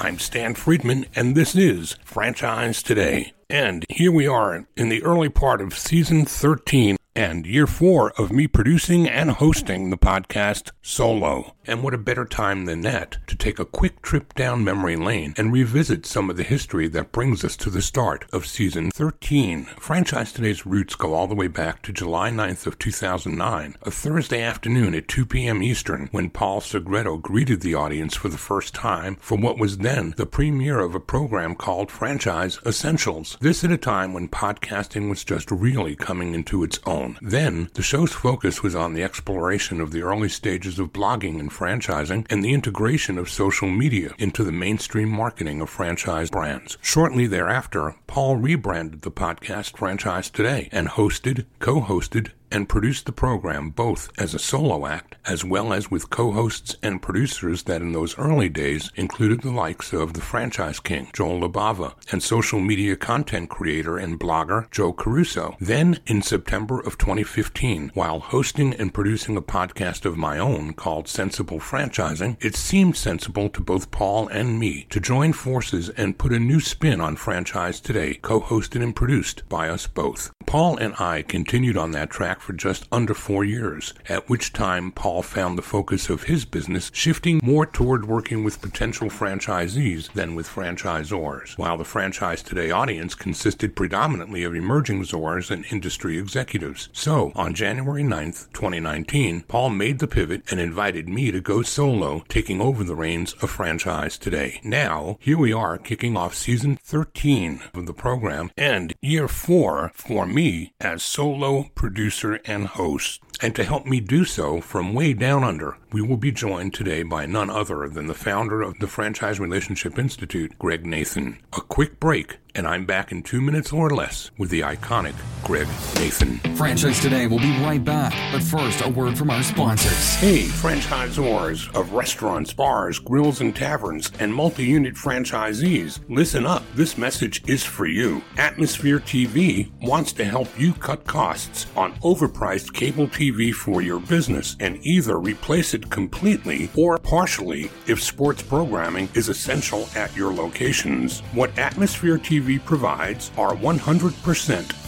I'm Stan Friedman, and this is Franchise Today. And here we are in the early part of season 13 and year four of me producing and hosting the podcast solo. And what a better time than that to take a quick trip down memory lane and revisit some of the history that brings us to the start of season 13. Franchise Today's roots go all the way back to July 9th of 2009, a Thursday afternoon at 2 p.m. Eastern, when Paul Segreto greeted the audience for the first time for what was then the premiere of a program called Franchise Essentials. This at a time when podcasting was just really coming into its own. Then, the show's focus was on the exploration of the early stages of blogging and franchising and the integration of social media into the mainstream marketing of franchise brands. Shortly thereafter, Paul rebranded the podcast Franchise Today and hosted, co-hosted, and produced the program both as a solo act as well as with co-hosts and producers that in those early days included the likes of the franchise king Joel Libava and social media content creator and blogger Joe Caruso. Then in September of 2015, while hosting and producing a podcast of my own called Sensible Franchising, it seemed sensible to both Paul and me to join forces and put a new spin on Franchise Today, co-hosted and produced by us both. Paul and I continued on that track for just under four years, at which time Paul found the focus of his business shifting more toward working with potential franchisees than with franchisors, while the Franchise Today audience consisted predominantly of emerging Zors and industry executives. So, on January 9th, 2019, Paul made the pivot and invited me to go solo, taking over the reins of Franchise Today. Now, here we are kicking off season 13 of the program and year four for me as solo producer and host. And to help me do so from way down under, we will be joined today by none other than the founder of the Franchise Relationship Institute, Greg Nathan. A quick break, and I'm back in two minutes or less with the iconic Greg Nathan. Franchise Today will be right back, but first, a word from our sponsors. Hey, franchisors of restaurants, bars, grills, and taverns, and multi unit franchisees, listen up. This message is for you. Atmosphere TV wants to help you cut costs on overpriced cable TV for your business and either replace it completely or partially if sports programming is essential at your locations. What Atmosphere TV provides are 100%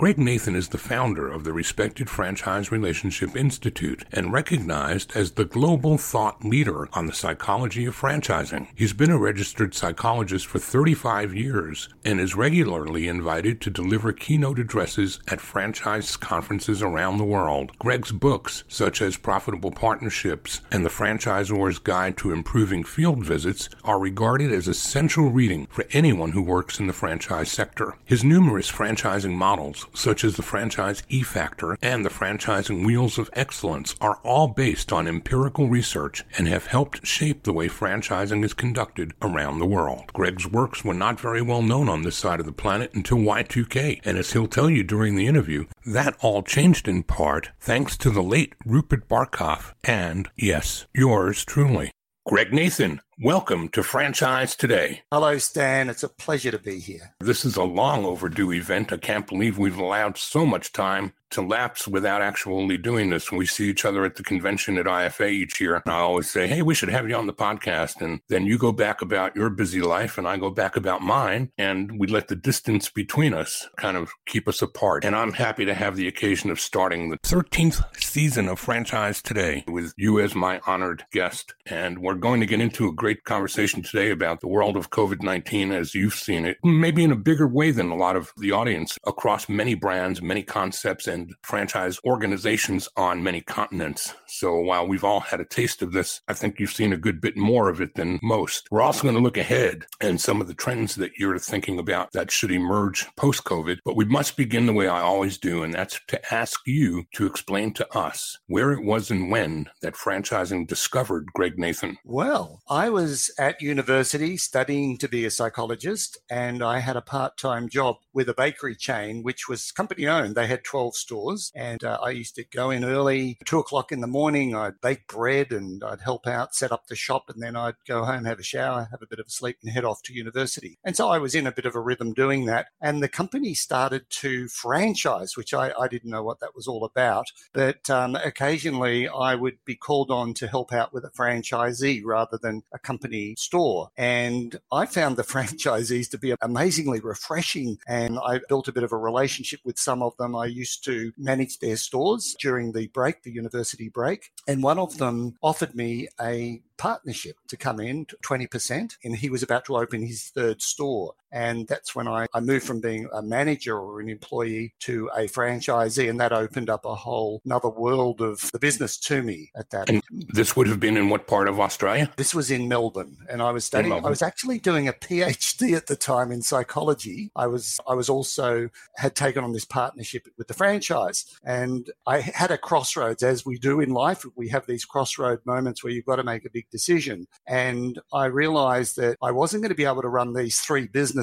Greg Nathan is the founder of the respected Franchise Relationship Institute and recognized as the global thought leader on the psychology of franchising. He's been a registered psychologist for 35 years and is regularly invited to deliver keynote addresses at franchise conferences around the world. Greg's books, such as Profitable Partnerships and The Franchisor's Guide to Improving Field Visits, are regarded as essential reading for anyone who works in the franchise sector. His numerous franchising models, such as the franchise E Factor and the franchising Wheels of Excellence, are all based on empirical research and have helped shape the way franchising is conducted around the world. Greg's works were not very well known on this side of the planet until Y2K, and as he'll tell you during the interview, that all changed in part thanks to the late Rupert Barkoff and, yes, yours truly. Greg Nathan, welcome to Franchise Today. Hello, Stan. It's a pleasure to be here. This is a long overdue event. I can't believe we've allowed so much time to lapse without actually doing this. We see each other at the convention at IFA each year. I always say, hey, we should have you on the podcast. And then you go back about your busy life and I go back about mine. And we let the distance between us kind of keep us apart. And I'm happy to have the occasion of starting the 13th season of Franchise Today with you as my honored guest. And we're going to get into a great conversation today about the world of COVID 19 as you've seen it, maybe in a bigger way than a lot of the audience across many brands, many concepts, and and franchise organizations on many continents. So while we've all had a taste of this, I think you've seen a good bit more of it than most. We're also going to look ahead and some of the trends that you're thinking about that should emerge post COVID. But we must begin the way I always do, and that's to ask you to explain to us where it was and when that franchising discovered Greg Nathan. Well, I was at university studying to be a psychologist, and I had a part time job with a bakery chain, which was company owned. They had 12 stores. And uh, I used to go in early, two o'clock in the morning. I'd bake bread and I'd help out, set up the shop, and then I'd go home, have a shower, have a bit of a sleep, and head off to university. And so I was in a bit of a rhythm doing that. And the company started to franchise, which I, I didn't know what that was all about. But um, occasionally I would be called on to help out with a franchisee rather than a company store. And I found the franchisees to be amazingly refreshing. And I built a bit of a relationship with some of them. I used to manage their stores during the break, the university break. And one of them offered me a partnership to come in 20%. And he was about to open his third store. And that's when I, I moved from being a manager or an employee to a franchisee. And that opened up a whole another world of the business to me at that. And this would have been in what part of Australia? This was in Melbourne. And I was studying, I was actually doing a PhD at the time in psychology. I was, I was also had taken on this partnership with the franchise. And I had a crossroads as we do in life. We have these crossroad moments where you've got to make a big decision. And I realized that I wasn't going to be able to run these three businesses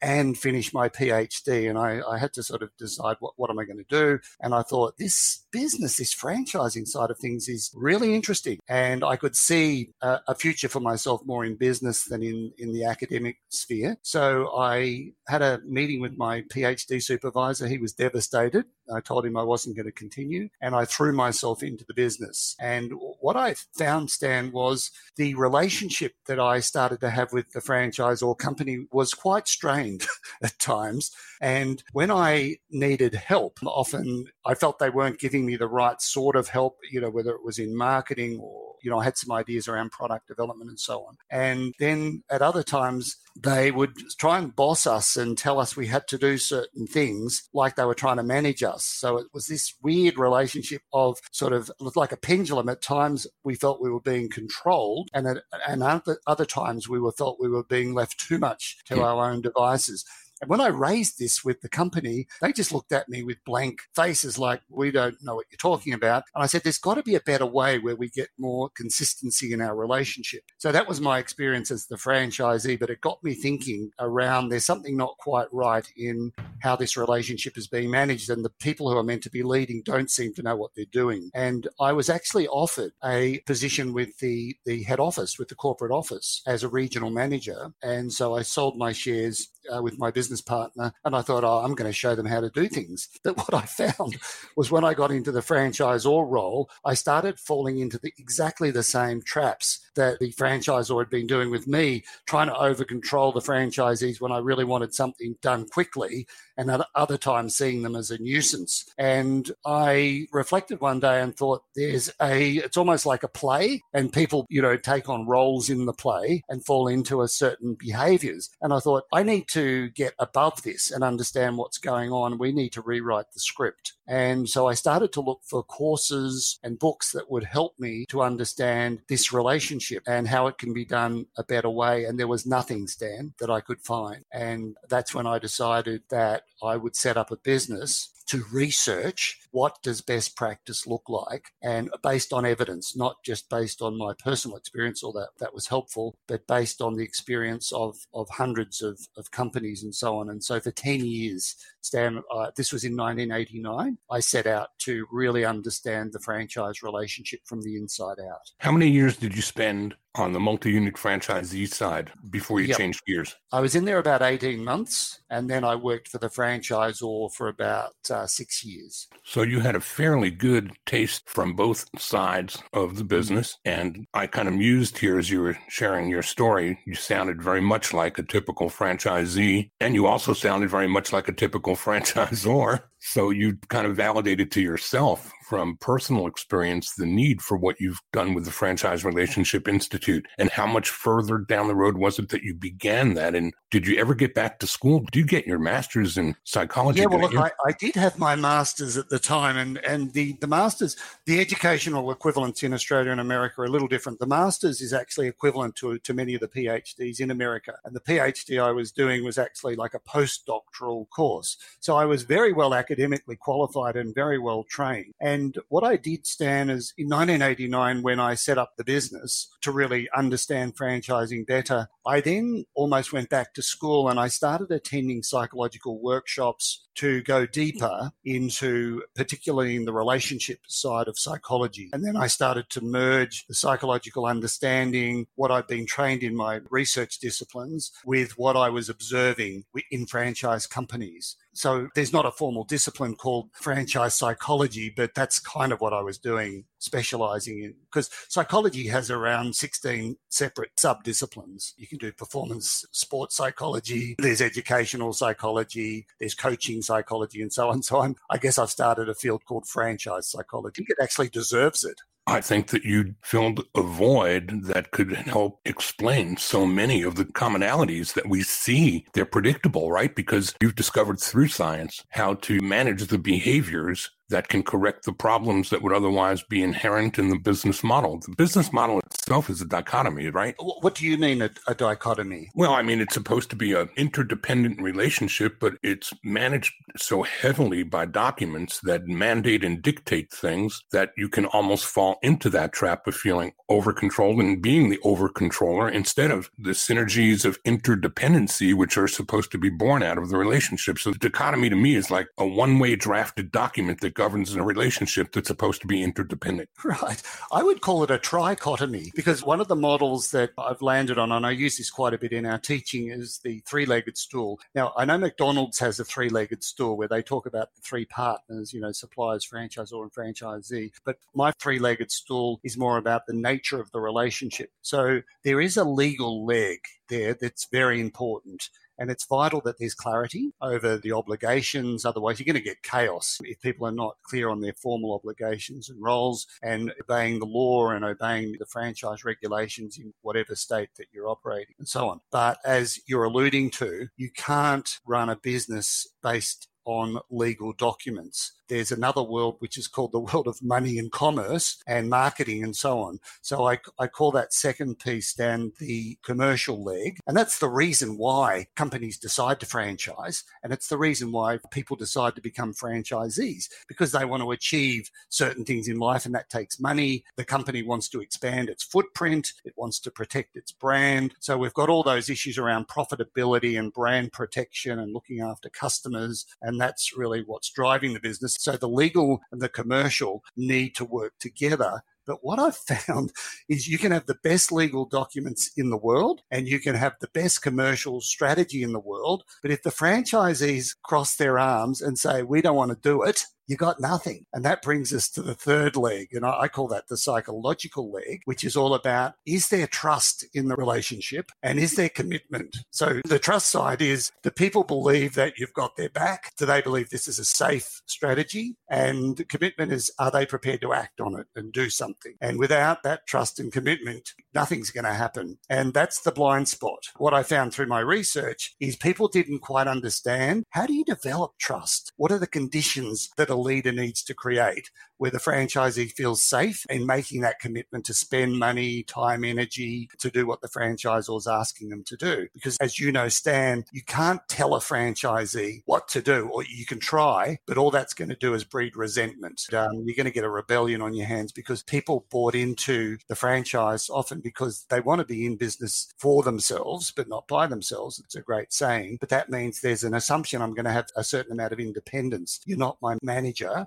and finish my PhD. And I, I had to sort of decide what, what am I going to do? And I thought this business, this franchising side of things is really interesting. And I could see a, a future for myself more in business than in, in the academic sphere. So I had a meeting with my PhD supervisor. He was devastated. I told him I wasn't going to continue and I threw myself into the business. And what I found, Stan, was the relationship that I started to have with the franchise or company was quite strained at times. And when I needed help, often I felt they weren't giving me the right sort of help, you know, whether it was in marketing or you know, I had some ideas around product development and so on. And then at other times, they would try and boss us and tell us we had to do certain things like they were trying to manage us. So it was this weird relationship of sort of like a pendulum. At times we felt we were being controlled, and at and other, other times we were felt we were being left too much to yeah. our own devices. And when I raised this with the company, they just looked at me with blank faces like, we don't know what you're talking about. And I said, there's got to be a better way where we get more consistency in our relationship. So that was my experience as the franchisee, but it got me thinking around there's something not quite right in how this relationship is being managed. And the people who are meant to be leading don't seem to know what they're doing. And I was actually offered a position with the, the head office, with the corporate office as a regional manager. And so I sold my shares uh, with my business partner, and I thought, oh, I'm going to show them how to do things. But what I found was when I got into the franchisor role, I started falling into the, exactly the same traps that the franchisor had been doing with me, trying to over control the franchisees when I really wanted something done quickly, and at other times seeing them as a nuisance. And I reflected one day and thought, there's a, it's almost like a play, and people, you know, take on roles in the play and fall into a certain behaviors. And I thought, I need to get above this and understand what's going on. We need to rewrite the script. And so I started to look for courses and books that would help me to understand this relationship and how it can be done a better way. And there was nothing, Stan, that I could find. And that's when I decided that I would set up a business to research what does best practice look like and based on evidence not just based on my personal experience or that that was helpful but based on the experience of of hundreds of, of companies and so on and so for 10 years stan uh, this was in 1989 i set out to really understand the franchise relationship from the inside out how many years did you spend on the multi-unit franchisee side before you Yep. changed gears I was in there about 18 months and then I worked for the franchisor for about uh, six years. So you had a fairly good taste from both sides of the business. And I kind of mused here as you were sharing your story. You sounded very much like a typical franchisee, and you also sounded very much like a typical franchisor. So you kind of validated to yourself from personal experience the need for what you've done with the Franchise Relationship Institute. And how much further down the road was it that you began that? And did you ever get back to school? Did you get your master's in psychology? Yeah, well, look. I, I did have my master's at the time, and, and the, the master's, the educational equivalents in Australia and America are a little different. The master's is actually equivalent to, to many of the PhDs in America. And the PhD I was doing was actually like a postdoctoral course. So I was very well academically qualified and very well trained. And what I did, Stan, is in 1989, when I set up the business to really understand franchising better, I then almost went back to school and I started attending psychological workshops to go deeper into particularly in the relationship side of psychology. And then I started to merge the psychological understanding, what I'd been trained in my research disciplines, with what I was observing in franchise companies. So there's not a formal discipline called franchise psychology, but that's kind of what I was doing, specializing in because psychology has around 16 separate sub disciplines. You can do performance sports psychology, there's educational psychology, there's coaching psychology, and so on. So I'm, I guess I've started a field called franchise psychology. It actually deserves it. I think that you filled a void that could help explain so many of the commonalities that we see. They're predictable, right? Because you've discovered through science how to manage the behaviors that can correct the problems that would otherwise be inherent in the business model. The business model itself is a dichotomy, right? What do you mean a, a dichotomy? Well, I mean, it's supposed to be an interdependent relationship, but it's managed so heavily by documents that mandate and dictate things that you can almost fall into that trap of feeling over controlled and being the over controller instead of the synergies of interdependency, which are supposed to be born out of the relationship. So the dichotomy to me is like a one way drafted document that governs in a relationship that's supposed to be interdependent. Right. I would call it a trichotomy because one of the models that I've landed on, and I use this quite a bit in our teaching, is the three legged stool. Now, I know McDonald's has a three legged stool where they talk about the three partners, you know, suppliers, franchisor, and franchisee. But my three legged stool is more about the nature of the relationship. So there is a legal leg there that's very important. And it's vital that there's clarity over the obligations. Otherwise, you're going to get chaos if people are not clear on their formal obligations and roles and obeying the law and obeying the franchise regulations in whatever state that you're operating and so on. But as you're alluding to, you can't run a business based on legal documents. There's another world which is called the world of money and commerce and marketing and so on. So I, I call that second piece, Stan, the commercial leg. And that's the reason why companies decide to franchise. And it's the reason why people decide to become franchisees because they want to achieve certain things in life and that takes money. The company wants to expand its footprint. It wants to protect its brand. So we've got all those issues around profitability and brand protection and looking after customers. And that's really what's driving the business. So the legal and the commercial need to work together But what I've found is you can have the best legal documents in the world and you can have the best commercial strategy in the world. But if the franchisees cross their arms and say, we don't want to do it, you got nothing. And that brings us to the third leg. And I, call that the psychological leg, which is all about is there trust in the relationship and is there commitment? So the trust side is do people believe that you've got their back? Do they believe this is a safe strategy? And commitment is are they prepared to act on it and do something? And without that trust and commitment, nothing's going to happen. And that's the blind spot. What I found through my research is people didn't quite understand how do you develop trust? What are the conditions that a leader needs to create where the franchisee feels safe in making that commitment to spend money, time, energy to do what the franchisor is asking them to do. Because as you know, Stan, you can't tell a franchisee what to do, or you can try, but all that's going to do is breed resentment. Um, you're going to get a rebellion on your hands because people bought into the franchise often because they want to be in business for themselves, but not by themselves. It's a great saying, but that means there's an assumption I'm going to have a certain amount of independence. You're not my manager,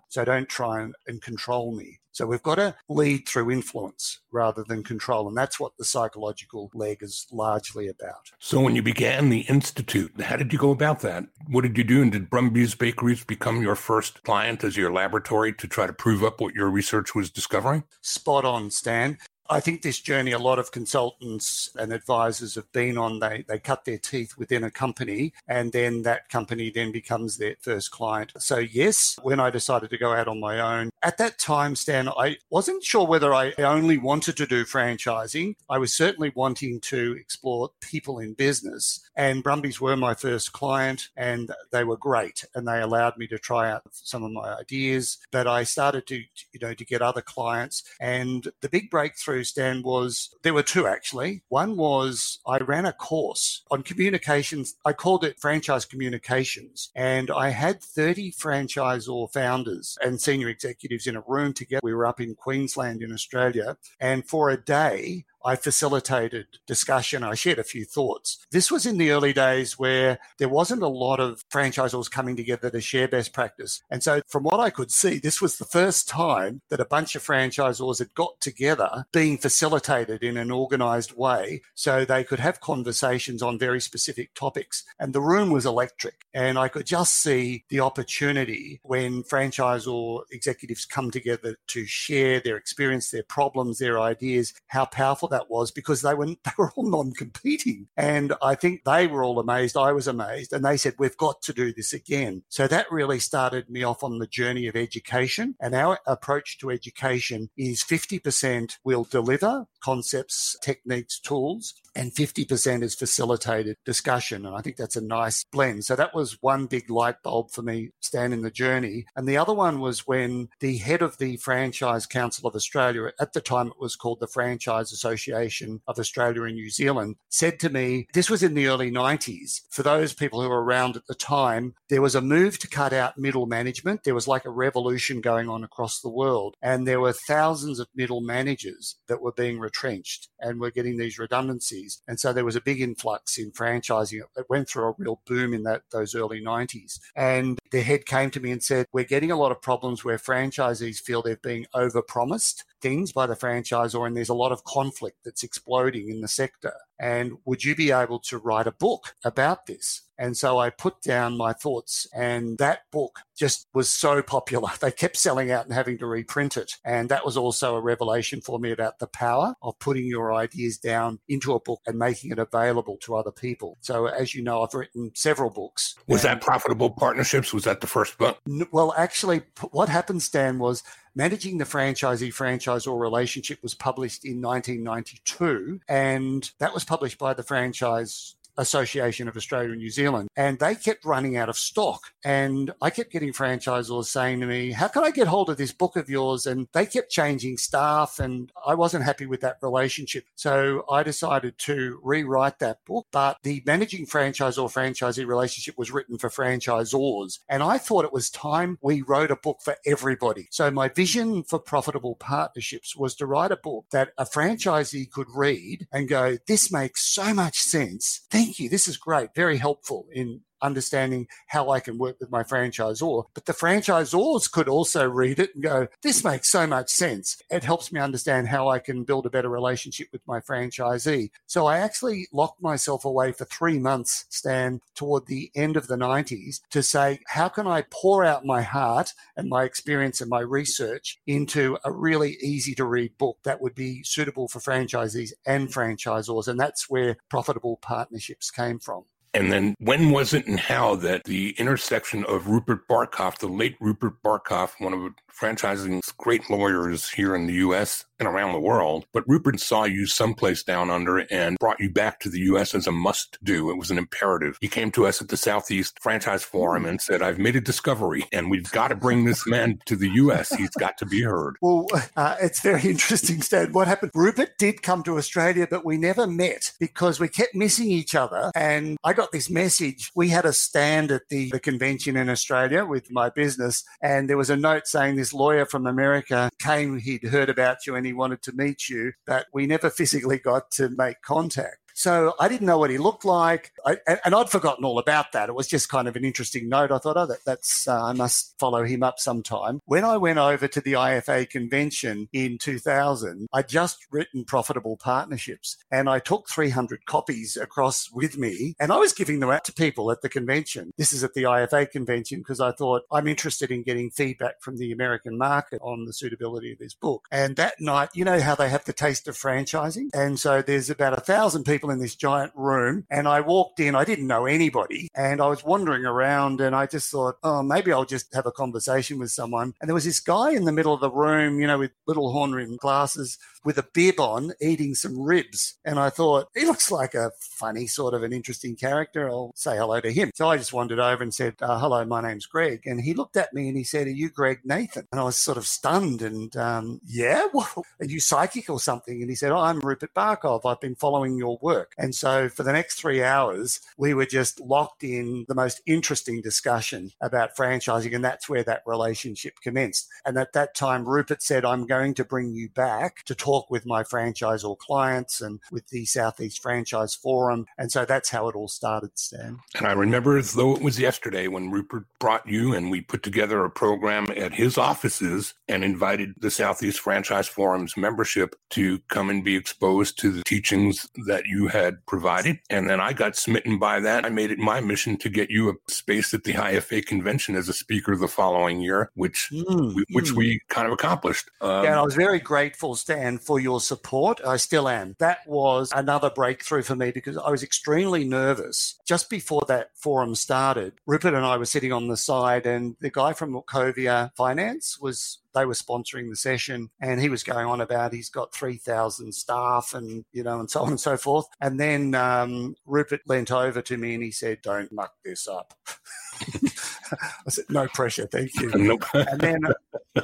so don't try and, and control me. So we've got to lead through influence rather than control. And that's what the psychological leg is largely about. So when you began the Institute, how did you go about that? What did you do? And did Brumby's Bakeries become your first client as your laboratory to try to prove up what your research was discovering? Spot on, Stan. I think this journey, a lot of consultants and advisors have been on. They they cut their teeth within a company, and then that company then becomes their first client. So yes, when I decided to go out on my own, at that time, Stan, I wasn't sure whether I only wanted to do franchising. I was certainly wanting to explore people in business, and Brumby's were my first client, and they were great, and they allowed me to try out some of my ideas. But I started to you know to get other clients, and the big breakthrough Stan, was there were two actually. One was I ran a course on communications. I called it franchise communications. And I had 30 franchisor founders and senior executives in a room together. We were up in Queensland in Australia. And for a day, I facilitated discussion. I shared a few thoughts. This was in the early days where there wasn't a lot of franchisors coming together to share best practice. And so, from what I could see, this was the first time that a bunch of franchisors had got together being facilitated in an organized way so they could have conversations on very specific topics. And the room was electric. And I could just see the opportunity when franchisor executives come together to share their experience, their problems, their ideas, how powerful that was because they were they were all non-competing, and I think they were all amazed. I was amazed, and they said we've got to do this again. So that really started me off on the journey of education. And our approach to education is 50% will deliver concepts, techniques, tools, and 50% is facilitated discussion. And I think that's a nice blend. So that was one big light bulb for me, Stan, in the journey. And the other one was when the head of the Franchise Council of Australia, at the time it was called the Franchise Association of Australia and New Zealand, said to me, this was in the early 90s. For those people who were around at the time, there was a move to cut out middle management. There was like a revolution going on across the world. And there were thousands of middle managers that were being retrenched and were getting these redundancies. And so there was a big influx in franchising. It went through a real boom in that those early 90s. And the head came to me and said, We're getting a lot of problems where franchisees feel they're being overpromised things by the franchisor, and there's a lot of conflict that's exploding in the sector. And would you be able to write a book about this? And so I put down my thoughts, and that book just was so popular. They kept selling out and having to reprint it. And that was also a revelation for me about the power of putting your ideas down into a book and making it available to other people. So, as you know, I've written several books. Was that profitable partnerships? Was that the first book? Well, actually, what happened, Stan, was Managing the Franchisee Franchisor Relationship was published in 1992, and that was published by the Franchise Association of Australia and New Zealand, and they kept running out of stock. And I kept getting franchisors saying to me, How can I get hold of this book of yours? And they kept changing staff, and I wasn't happy with that relationship. So I decided to rewrite that book. But the managing franchise or franchisee relationship was written for franchisors. And I thought it was time we wrote a book for everybody. So my vision for profitable partnerships was to write a book that a franchisee could read and go, This makes so much sense. You. This is great. Very helpful in understanding how I can work with my franchisor. But the franchisors could also read it and go, this makes so much sense. It helps me understand how I can build a better relationship with my franchisee. So I actually locked myself away for three months, Stan, toward the end of the 90s to say, how can I pour out my heart and my experience and my research into a really easy to read book that would be suitable for franchisees and franchisors? And that's where profitable partnerships came from. And then when was it and how that the intersection of Rupert Barkoff, the late Rupert Barkoff, one of franchising's great lawyers here in the US and around the world, but Rupert saw you someplace down under and brought you back to the US as a must do. It was an imperative. He came to us at the Southeast Franchise Forum and said, I've made a discovery and we've got to bring this man to the US. He's got to be heard. Well, uh, it's very interesting, Stan. What happened? Rupert did come to Australia, but we never met because we kept missing each other. And I got this message. We had a stand at the, the convention in Australia with my business, and there was a note saying this lawyer from America came, he'd heard about you and he wanted to meet you, but we never physically got to make contact. So I didn't know what he looked like, I, and I'd forgotten all about that. It was just kind of an interesting note. I thought, oh, that, that's uh, I must follow him up sometime. When I went over to the IFA convention in 2000, I'd just written profitable partnerships, and I took 300 copies across with me, and I was giving them out to people at the convention. This is at the IFA convention because I thought I'm interested in getting feedback from the American market on the suitability of this book. And that night, you know how they have the taste of franchising, and so there's about a thousand people people in this giant room. And I walked in, I didn't know anybody. And I was wandering around and I just thought, oh, maybe I'll just have a conversation with someone. And there was this guy in the middle of the room, you know, with little horn rimmed glasses with a bib on eating some ribs. And I thought, he looks like a funny, sort of an interesting character. I'll say hello to him. So I just wandered over and said, uh, hello, my name's Greg. And he looked at me and he said, are you Greg Nathan? And I was sort of stunned and, um, yeah, well, are you psychic or something? And he said, oh, I'm Rupert Barkoff. I've been following your work. And so for the next three hours, we were just locked in the most interesting discussion about franchising. And that's where that relationship commenced. And at that time, Rupert said, I'm going to bring you back to talk talk with my franchisor clients and with the Southeast Franchise Forum. And so that's how it all started, Stan. And I remember as though it was yesterday when Rupert brought you and we put together a program at his offices and invited the Southeast Franchise Forum's membership to come and be exposed to the teachings that you had provided. And then I got smitten by that. I made it my mission to get you a space at the IFA convention as a speaker the following year, which mm, which mm. we kind of accomplished. Um, yeah, I was very grateful, Stan, for your support. I still am. That was another breakthrough for me because I was extremely nervous. Just before that forum started, Rupert and I were sitting on the side, and the guy from Wachovia Finance was they were sponsoring the session and he was going on about he's got 3,000 staff and, you know, and so on and so forth. And then um, Rupert leant over to me and he said, don't muck this up. I said, no pressure, thank you. and then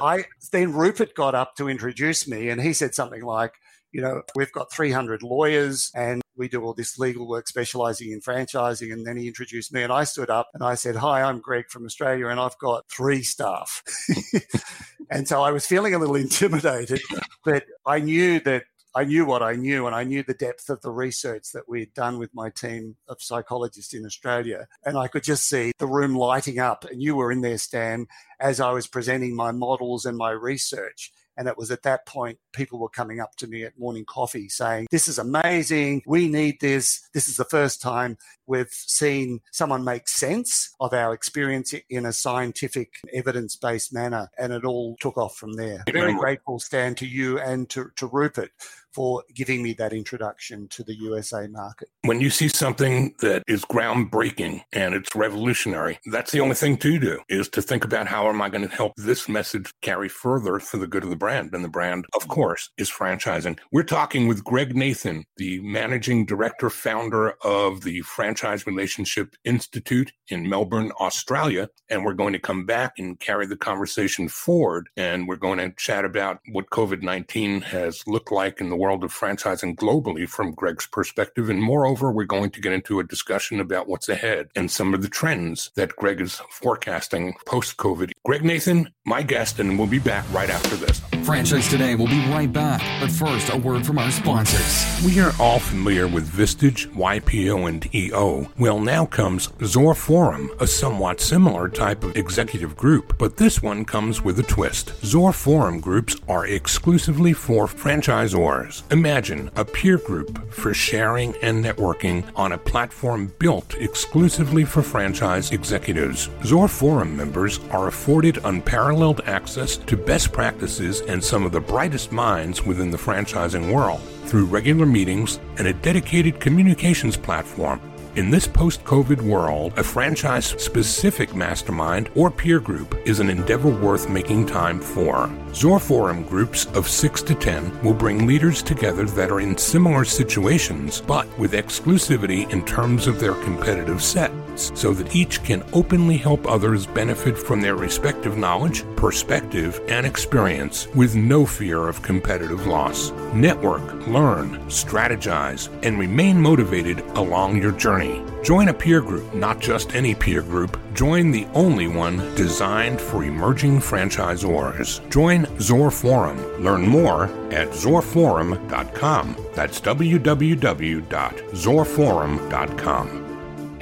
I, then Rupert got up to introduce me and he said something like, you know, we've got 300 lawyers and we do all this legal work specializing in franchising. And then he introduced me and I stood up and I said, Hi, I'm Greg from Australia and I've got three staff. and so I was feeling a little intimidated, but I knew that I knew what I knew and I knew the depth of the research that we had done with my team of psychologists in Australia. And I could just see the room lighting up. And you were in there, Stan, as I was presenting my models and my research. And it was at that point people were coming up to me at morning coffee saying, This is amazing. We need this. This is the first time we've seen someone make sense of our experience in a scientific, evidence based manner. And it all took off from there. Very grateful, Stan, to you and to, to Rupert for giving me that introduction to the USA market. When you see something that is groundbreaking and it's revolutionary, that's the only thing to do is to think about how am I going to help this message carry further for the good of the brand. And the brand, of course, is franchising. We're talking with Greg Nathan, the managing director, founder of the Franchise Relationship Institute in Melbourne, Australia. And we're going to come back and carry the conversation forward. And we're going to chat about what COVID 19 has looked like in the world of franchising globally from Greg's perspective. And moreover, we're going to get into a discussion about what's ahead and some of the trends that Greg is forecasting post COVID. Greg Nathan, my guest, and we'll be back right after this. Franchise Today will be right back, but first, a word from our sponsors. We are all familiar with Vistage, YPO, and EO. Well, now comes Zor Forum, a somewhat similar type of executive group, but this one comes with a twist. Zor Forum groups are exclusively for franchisors. Imagine a peer group for sharing and networking on a platform built exclusively for franchise executives. Zor Forum members are afforded unparalleled access to best practices and some of the brightest minds within the franchising world through regular meetings and a dedicated communications platform in this post COVID world, a franchise specific mastermind or peer group is an endeavor worth making time for. Zor Forum groups of 6 to 10 will bring leaders together that are in similar situations, but with exclusivity in terms of their competitive so that each can openly help others benefit from their respective knowledge, perspective, and experience with no fear of competitive loss. Network, learn, strategize, and remain motivated along your journey journey. Join a peer group, not just any peer group. Join the only one designed for emerging franchisors. Join Zor Forum. Learn more at zorforum.com. That's www.zorforum.com.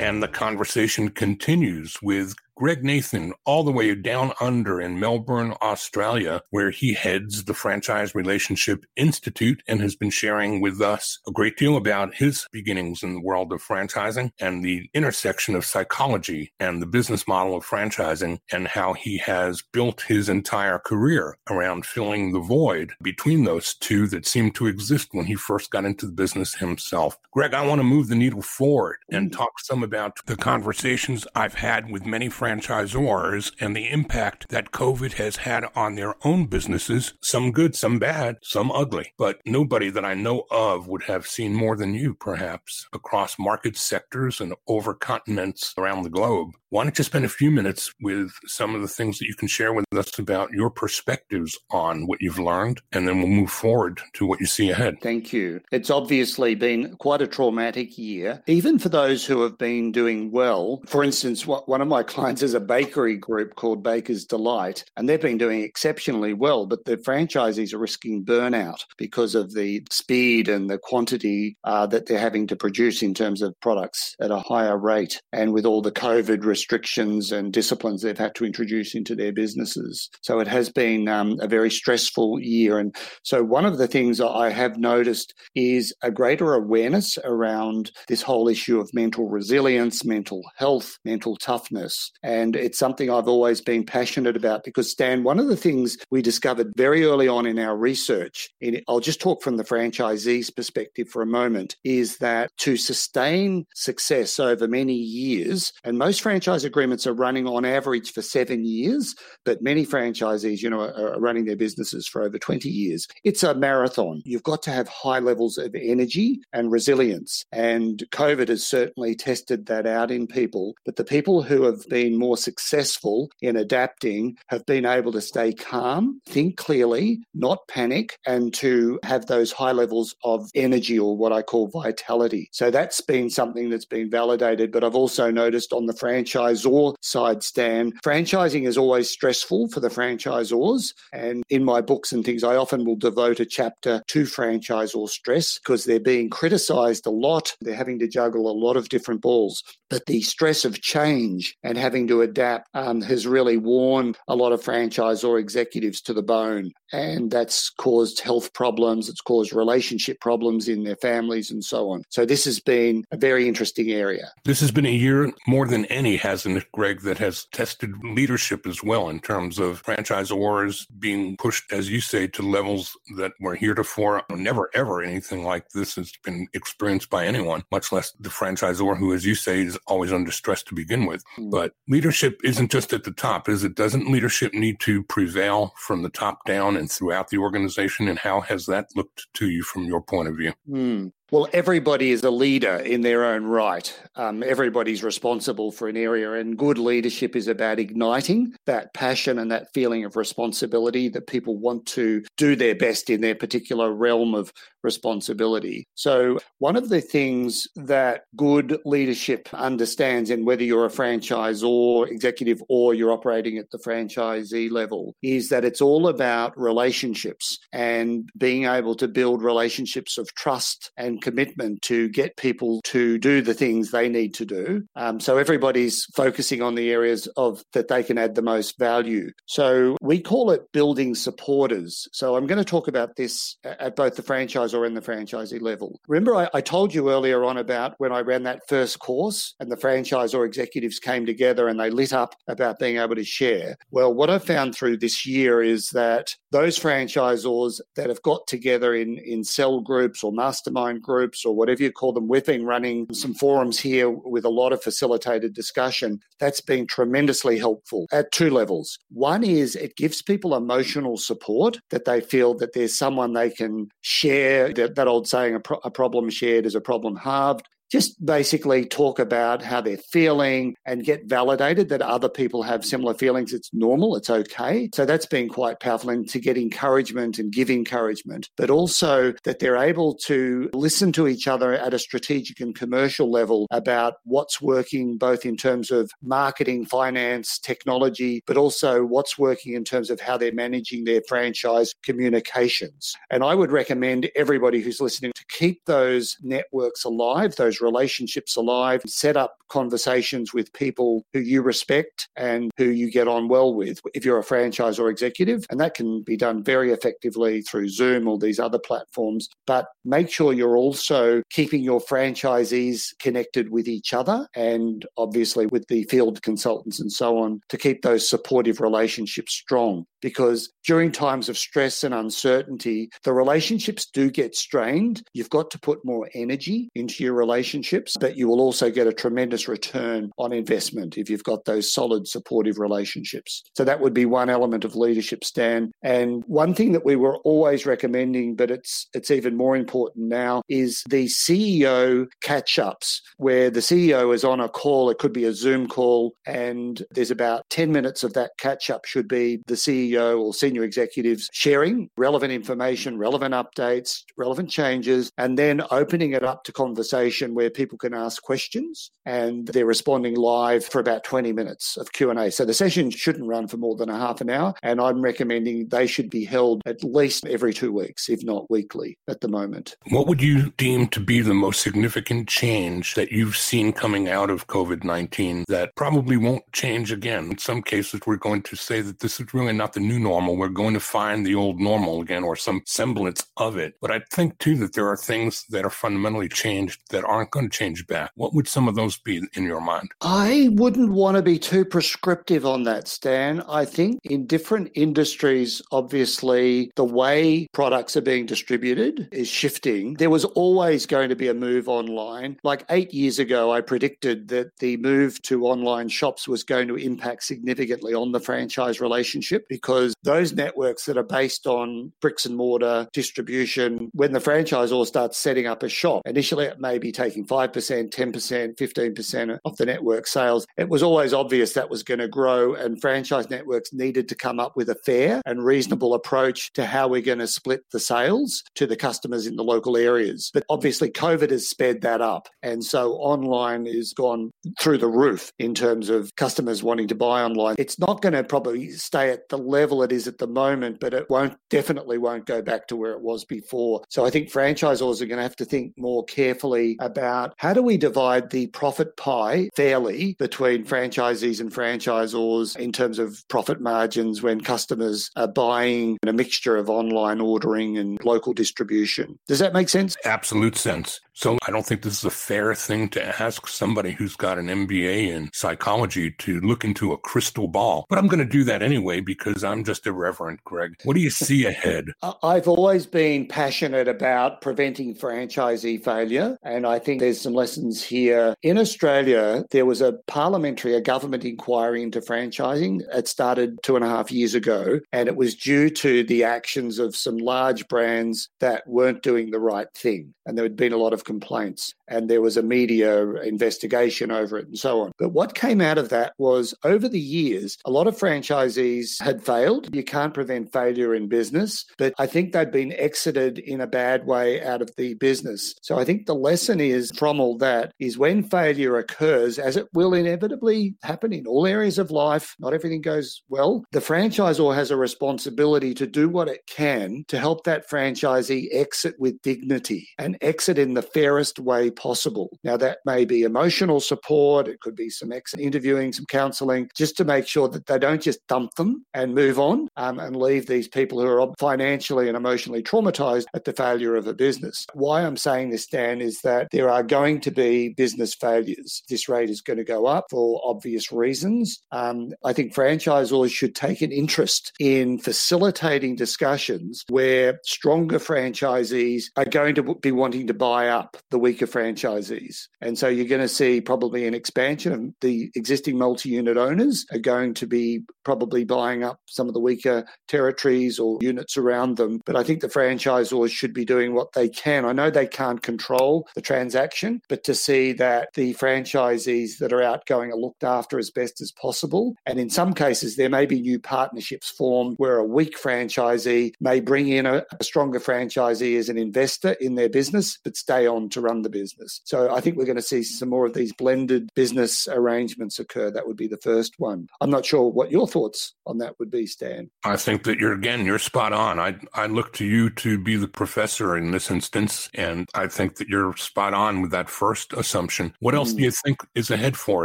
And the conversation continues with Greg Nathan, all the way down under in Melbourne, Australia, where he heads the Franchise Relationship Institute and has been sharing with us a great deal about his beginnings in the world of franchising and the intersection of psychology and the business model of franchising and how he has built his entire career around filling the void between those two that seemed to exist when he first got into the business himself. Greg, I want to move the needle forward and mm. talk some about the conversations I've had with many franchisors franchisors and the impact that COVID has had on their own businesses, some good, some bad, some ugly. But nobody that I know of would have seen more than you, perhaps, across market sectors and over continents around the globe. Why don't you spend a few minutes with some of the things that you can share with us about your perspectives on what you've learned, and then we'll move forward to what you see ahead. Thank you. It's obviously been quite a traumatic year, even for those who have been doing well. For instance, one of my clients is a bakery group called Baker's Delight, and they've been doing exceptionally well, but the franchisees are risking burnout because of the speed and the quantity uh, that they're having to produce in terms of products at a higher rate. And with all the COVID restrictions, restrictions and disciplines they've had to introduce into their businesses. So it has been um, a very stressful year. And so one of the things I have noticed is a greater awareness around this whole issue of mental resilience, mental health, mental toughness. And it's something I've always been passionate about because, Stan, one of the things we discovered very early on in our research, I'll just talk from the franchisee's perspective for a moment, is that to sustain success over many years, and most franchise agreements are running on average for seven years, but many franchisees, you know, are, are running their businesses for over 20 years. It's a marathon. You've got to have high levels of energy and resilience. And COVID has certainly tested that out in people. But the people who have been more successful in adapting have been able to stay calm, think clearly, not panic, and to have those high levels of energy or what I call vitality. So that's been something that's been validated. But I've also noticed on the franchisor side, Stan, franchising is always stressful for the franchisors. And in my books and things, I often will devote a chapter to franchisor stress because they're being criticized a lot. They're having to juggle a lot of different balls. But the stress of change and having to adapt um, has really worn a lot of franchise or executives to the bone. And that's caused health problems, it's caused relationship problems in their families and so on. So this has been a very interesting area. This has been a year more than any hasn't it, Greg, that has tested leadership as well in terms of franchise franchisors being pushed, as you say, to levels that were heretofore never ever anything like this has been experienced by anyone, much less the franchisor who, as you say, is always under stress to begin with. Mm. But leadership isn't just at the top, is it? Doesn't leadership need to prevail from the top down and throughout the organization? And how has that looked to you from your point of view? Mm. Well, everybody is a leader in their own right. Um, everybody's responsible for an area, and good leadership is about igniting that passion and that feeling of responsibility that people want to do their best in their particular realm of responsibility. So, one of the things that good leadership understands, and whether you're a franchise or executive or you're operating at the franchisee level, is that it's all about relationships and being able to build relationships of trust and commitment to get people to do the things they need to do. Um, so, everybody's focusing on the areas of that they can add the most value. So, we call it building supporters. So, I'm going to talk about this at both the franchise or in the franchisee level. Remember, I, I told you earlier on about when I ran that first course and the franchise or executives came together and they lit up about being able to share. Well, what I've found through this year is that those franchisors that have got together in, in cell groups or mastermind groups or whatever you call them, we've been running some forums here with a lot of facilitated discussion. That's been tremendously helpful at two levels. One is it gives people emotional support that they feel that there's someone they can share that, that old saying, a, pro- a problem shared is a problem halved just basically talk about how they're feeling and get validated that other people have similar feelings. It's normal, it's okay. So that's been quite powerful and to get encouragement and give encouragement, but also that they're able to listen to each other at a strategic and commercial level about what's working, both in terms of marketing, finance, technology, but also what's working in terms of how they're managing their franchise communications. And I would recommend everybody who's listening to keep those networks alive, those relationships alive, set up conversations with people who you respect and who you get on well with if you're a franchisor executive. And that can be done very effectively through Zoom or these other platforms. But make sure you're also keeping your franchisees connected with each other and obviously with the field consultants and so on to keep those supportive relationships strong. Because during times of stress and uncertainty, the relationships do get strained. You've got to put more energy into your relationship relationships, but you will also get a tremendous return on investment if you've got those solid supportive relationships. So that would be one element of leadership, Stan. And one thing that we were always recommending, but it's it's even more important now, is the CEO catch-ups, where the CEO is on a call. It could be a Zoom call, and there's about 10 minutes of that catch-up should be the CEO or senior executives sharing relevant information, relevant updates, relevant changes, and then opening it up to conversation where people can ask questions and they're responding live for about 20 minutes of Q&A. So the session shouldn't run for more than a half an hour and I'm recommending they should be held at least every 2 weeks if not weekly at the moment. What would you deem to be the most significant change that you've seen coming out of COVID-19 that probably won't change again? In some cases we're going to say that this is really not the new normal. We're going to find the old normal again or some semblance of it. But I think too that there are things that are fundamentally changed that aren't going to change back. What would some of those be in your mind? I wouldn't want to be too prescriptive on that, Stan. I think in different industries, obviously, the way products are being distributed is shifting. There was always going to be a move online. Like eight years ago, I predicted that the move to online shops was going to impact significantly on the franchise relationship because those networks that are based on bricks and mortar distribution, when the franchisor starts setting up a shop, initially it may be taking 5%, 10%, 15% of the network sales. It was always obvious that was going to grow, and franchise networks needed to come up with a fair and reasonable approach to how we're going to split the sales to the customers in the local areas. But obviously, COVID has sped that up. And so online is gone through the roof in terms of customers wanting to buy online. It's not going to probably stay at the level it is at the moment, but it won't definitely won't go back to where it was before. So I think franchisors are going to have to think more carefully about about how do we divide the profit pie fairly between franchisees and franchisors in terms of profit margins when customers are buying a mixture of online ordering and local distribution. Does that make sense? Absolute sense. So I don't think this is a fair thing to ask somebody who's got an MBA in psychology to look into a crystal ball. But I'm going to do that anyway because I'm just irreverent, Greg. What do you see ahead? I've always been passionate about preventing franchisee failure. And I think there's some lessons here. In Australia, there was a parliamentary, a government inquiry into franchising. It started two and a half years ago. And it was due to the actions of some large brands that weren't doing the right thing. And there had been a lot of of complaints and there was a media investigation over it and so on. But what came out of that was over the years, a lot of franchisees had failed. You can't prevent failure in business, but I think they'd been exited in a bad way out of the business. So I think the lesson is from all that is when failure occurs, as it will inevitably happen in all areas of life, not everything goes well, the franchisor has a responsibility to do what it can to help that franchisee exit with dignity and exit in the fairest way possible. Now, that may be emotional support, it could be some exit interviewing, some counseling, just to make sure that they don't just dump them and move on um, and leave these people who are financially and emotionally traumatized at the failure of a business. Why I'm saying this, Stan, is that there are going to be business failures. This rate is going to go up for obvious reasons. Um, I think franchisors should take an interest in facilitating discussions where stronger franchisees are going to be wanting to buy up the weaker franchisees. And so you're going to see probably an expansion of the existing multi unit owners are going to be probably buying up some of the weaker territories or units around them. But I think the franchisors should be doing what they can. I know they can't control the transaction, but to see that the franchisees that are outgoing are looked after as best as possible. And in some cases, there may be new partnerships formed where a weak franchisee may bring in a, a stronger franchisee as an investor in their business, but stay on to run the business. So I think we're going to see some more of these blended business arrangements occur. That would be the first one. I'm not sure what your thoughts on that would be, Stan. I think that you're again you're spot on. I I look to you to be the professor in this instance, and I think that you're spot on with that first assumption. What else mm. do you think is ahead for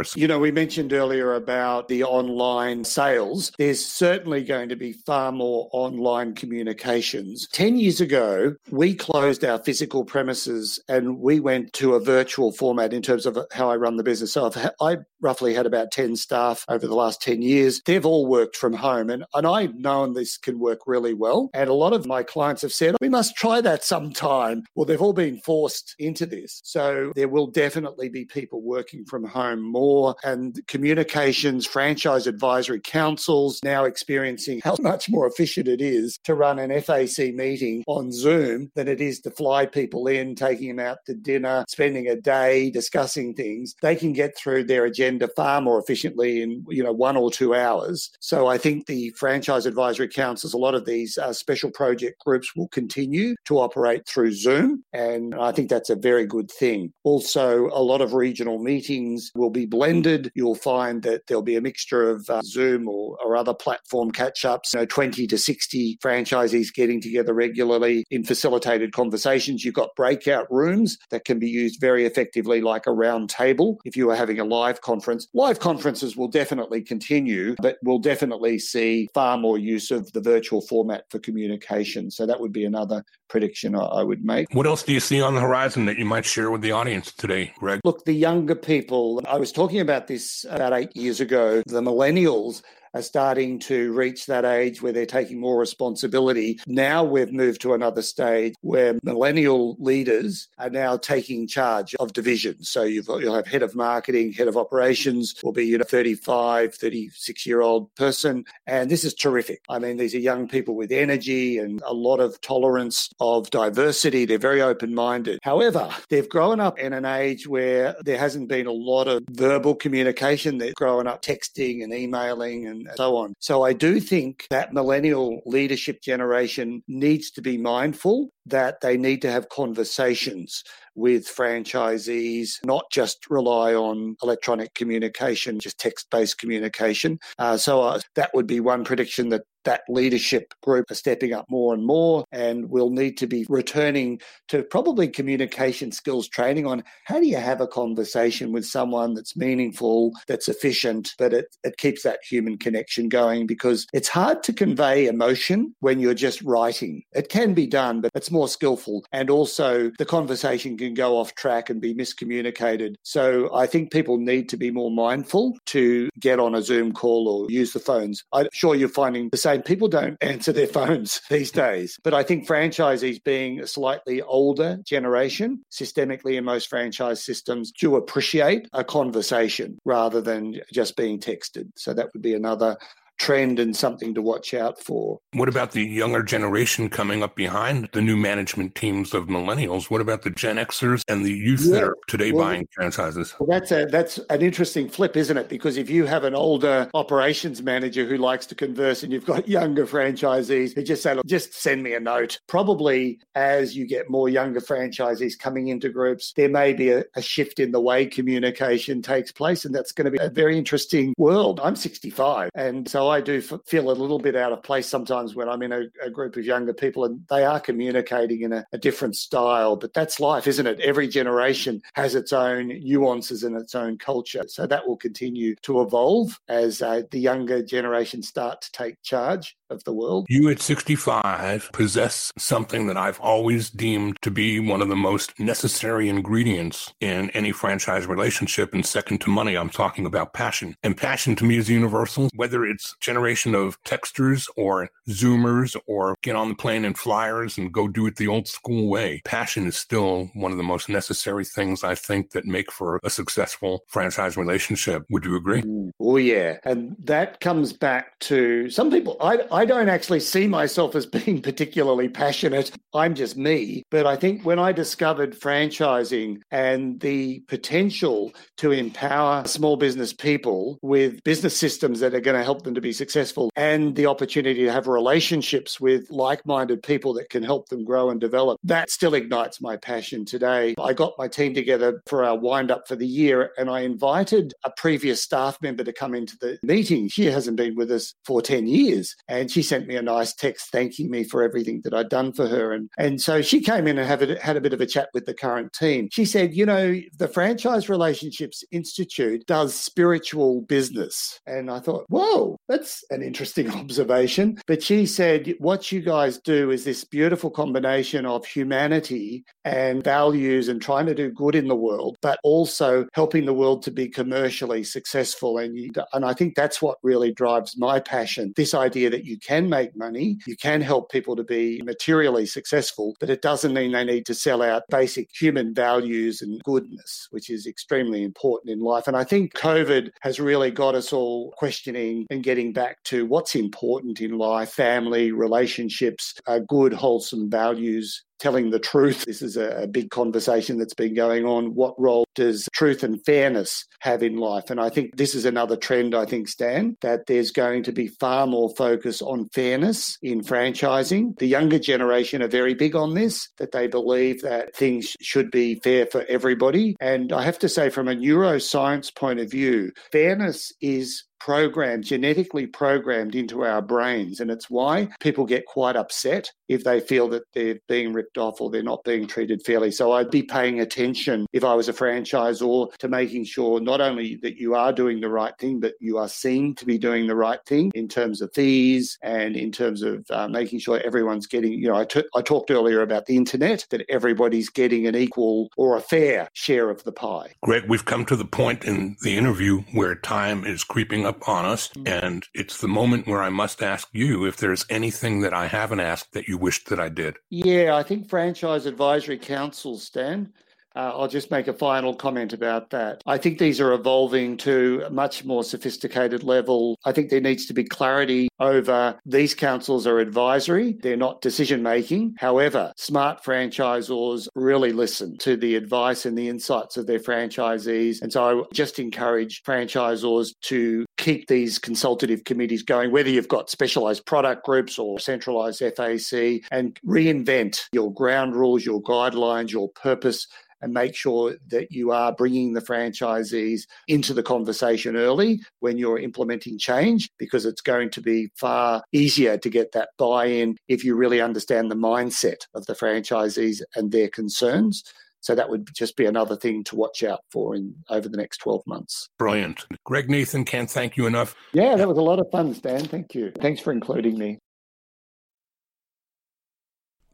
us? You know, we mentioned earlier about the online sales. There's certainly going to be far more online communications. Ten years ago, we closed our physical premises and we went to a virtual format in terms of how I run the business. So I've, I roughly had about 10 staff over the last 10 years. They've all worked from home. And, and I've known this can work really well. And a lot of my clients have said, we must try that sometime. Well, they've all been forced into this. So there will definitely be people working from home more and communications, franchise advisory councils now experiencing how much more efficient it is to run an FAC meeting on Zoom than it is to fly people in, taking them out to dinner, spending a day discussing things. They can get through their agenda far more efficiently in you know one or two hours. So I think the franchise advisory councils, a lot of these uh, special project groups will continue to operate through Zoom, and I think that's a very good thing. Also, a lot of regional meetings will be blended. You'll find that there'll be a mixture of uh, Zoom or, or other platform catch ups. You know, 20 to 60 franchisees getting together regularly in facilitated conversations. You've got breakout rooms that can be used very effectively, like a round table. If you are having a live conference. Live conferences will definitely continue, but we'll definitely see far more use of the virtual format for communication. So that would be another prediction I would make. What else do you see on the horizon that you might share with the audience today, Greg? Look, the younger people, I was talking about this about eight years ago. The millennials are starting to reach that age where they're taking more responsibility. Now we've moved to another stage where millennial leaders are now taking charge of divisions. So you've, you'll have head of marketing, head of operations will be, you know, 35, 36 year old person. And this is terrific. I mean, these are young people with energy and a lot of tolerance of diversity. They're very open minded. However, they've grown up in an age where there hasn't been a lot of verbal communication. They've grown up texting and emailing and so on. So I do think that millennial leadership generation needs to be mindful that they need to have conversations with franchisees, not just rely on electronic communication, just text based communication. Uh, so uh, that would be one prediction that that leadership group are stepping up more and more, and we'll need to be returning to probably communication skills training on how do you have a conversation with someone that's meaningful, that's efficient, but it, it keeps that human connection going because it's hard to convey emotion when you're just writing. It can be done, but it's more skillful. And also, the conversation can go off track and be miscommunicated. So I think people need to be more mindful to get on a Zoom call or use the phones. I'm sure you're finding the same people don't answer their phones these days. But I think franchisees, being a slightly older generation, systemically in most franchise systems, do appreciate a conversation rather than just being texted. So that would be another trend and something to watch out for. What about the younger generation coming up behind the new management teams of millennials? What about the Gen Xers and the youth yeah. that are today well, buying franchises? Well, that's a that's an interesting flip, isn't it? Because if you have an older operations manager who likes to converse, and you've got younger franchisees who just say, "Look, just send me a note." Probably as you get more younger franchisees coming into groups, there may be a, a shift in the way communication takes place, and that's going to be a very interesting world. I'm 65, and so I do f- feel a little bit out of place sometimes when I'm in a, a group of younger people and they are communicating in a, a different style. But that's life, isn't it? Every generation has its own nuances and its own culture. So that will continue to evolve as uh, the younger generation start to take charge of the world. You at 65 possess something that I've always deemed to be one of the most necessary ingredients in any franchise relationship. And second to money, I'm talking about passion. And passion to me is universal, whether it's generation of texters or zoomers or get on the plane and flyers and go do it the old school way. Passion is still one of the most necessary things I think that make for a successful franchise relationship. Would you agree? Oh, yeah. And that comes back to some people. I, I don't actually see myself as being particularly passionate. I'm just me. But I think when I discovered franchising and the potential to empower small business people with business systems that are going to help them to be successful and the opportunity to have relationships with like minded people that can help them grow and develop, that still ignites my passion today. I got my team together for our wind up for the year and I invited a previous staff member to come into the meeting. She hasn't been with us for 10 years. And and she sent me a nice text thanking me for everything that I'd done for her. And, and so she came in and have a, had a bit of a chat with the current team. She said, you know, the Franchise Relationships Institute does spiritual business. And I thought, whoa, that's an interesting observation. But she said, what you guys do is this beautiful combination of humanity and values and trying to do good in the world, but also helping the world to be commercially successful. And, you, and I think that's what really drives my passion this idea that you you can make money, you can help people to be materially successful, but it doesn't mean they need to sell out basic human values and goodness, which is extremely important in life. And I think COVID has really got us all questioning and getting back to what's important in life family, relationships, uh, good, wholesome values telling the truth. This is a, big conversation that's been going on. What role does truth and fairness have in life? And I think this is another trend, I think, Stan, that there's going to be far more focus on fairness in franchising. The younger generation are very big on this, that they believe that things should be fair for everybody. And I have to say, from a neuroscience point of view, fairness is programmed, genetically programmed into our brains. And it's why people get quite upset if they feel that they're being ripped off or they're not being treated fairly. So I'd be paying attention if I was a franchisor to making sure not only that you are doing the right thing, but you are seen to be doing the right thing in terms of fees and in terms of uh, making sure everyone's getting, you know, I, t- I talked earlier about the internet, that everybody's getting an equal or a fair share of the pie. Greg, we've come to the point in the interview where time is creeping up on us. And it's the moment where I must ask you if there's anything that I haven't asked that you wished that I did. Yeah, I think franchise advisory councils, Stan, uh, I'll just make a final comment about that. I think these are evolving to a much more sophisticated level. I think there needs to be clarity over these councils are advisory, they're not decision making. However, smart franchisors really listen to the advice and the insights of their franchisees. And so I just encourage franchisors to keep these consultative committees going, whether you've got specialized product groups or centralized FAC, and reinvent your ground rules, your guidelines, your purpose and make sure that you are bringing the franchisees into the conversation early when you're implementing change because it's going to be far easier to get that buy in if you really understand the mindset of the franchisees and their concerns. So that would just be another thing to watch out for in over the next 12 months. Brilliant. Greg Nathan can't thank you enough. Yeah, that was a lot of fun, Stan. Thank you. Thanks for including me.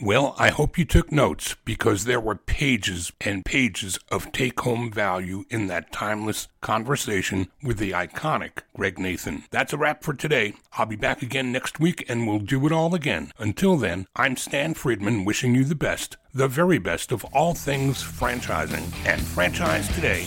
Well, I hope you took notes because there were pages and pages of take home value in that timeless conversation with the iconic Greg Nathan. That's a wrap for today. I'll be back again next week and we'll do it all again. Until then, I'm Stan Friedman wishing you the best, the very best of all things franchising and franchise today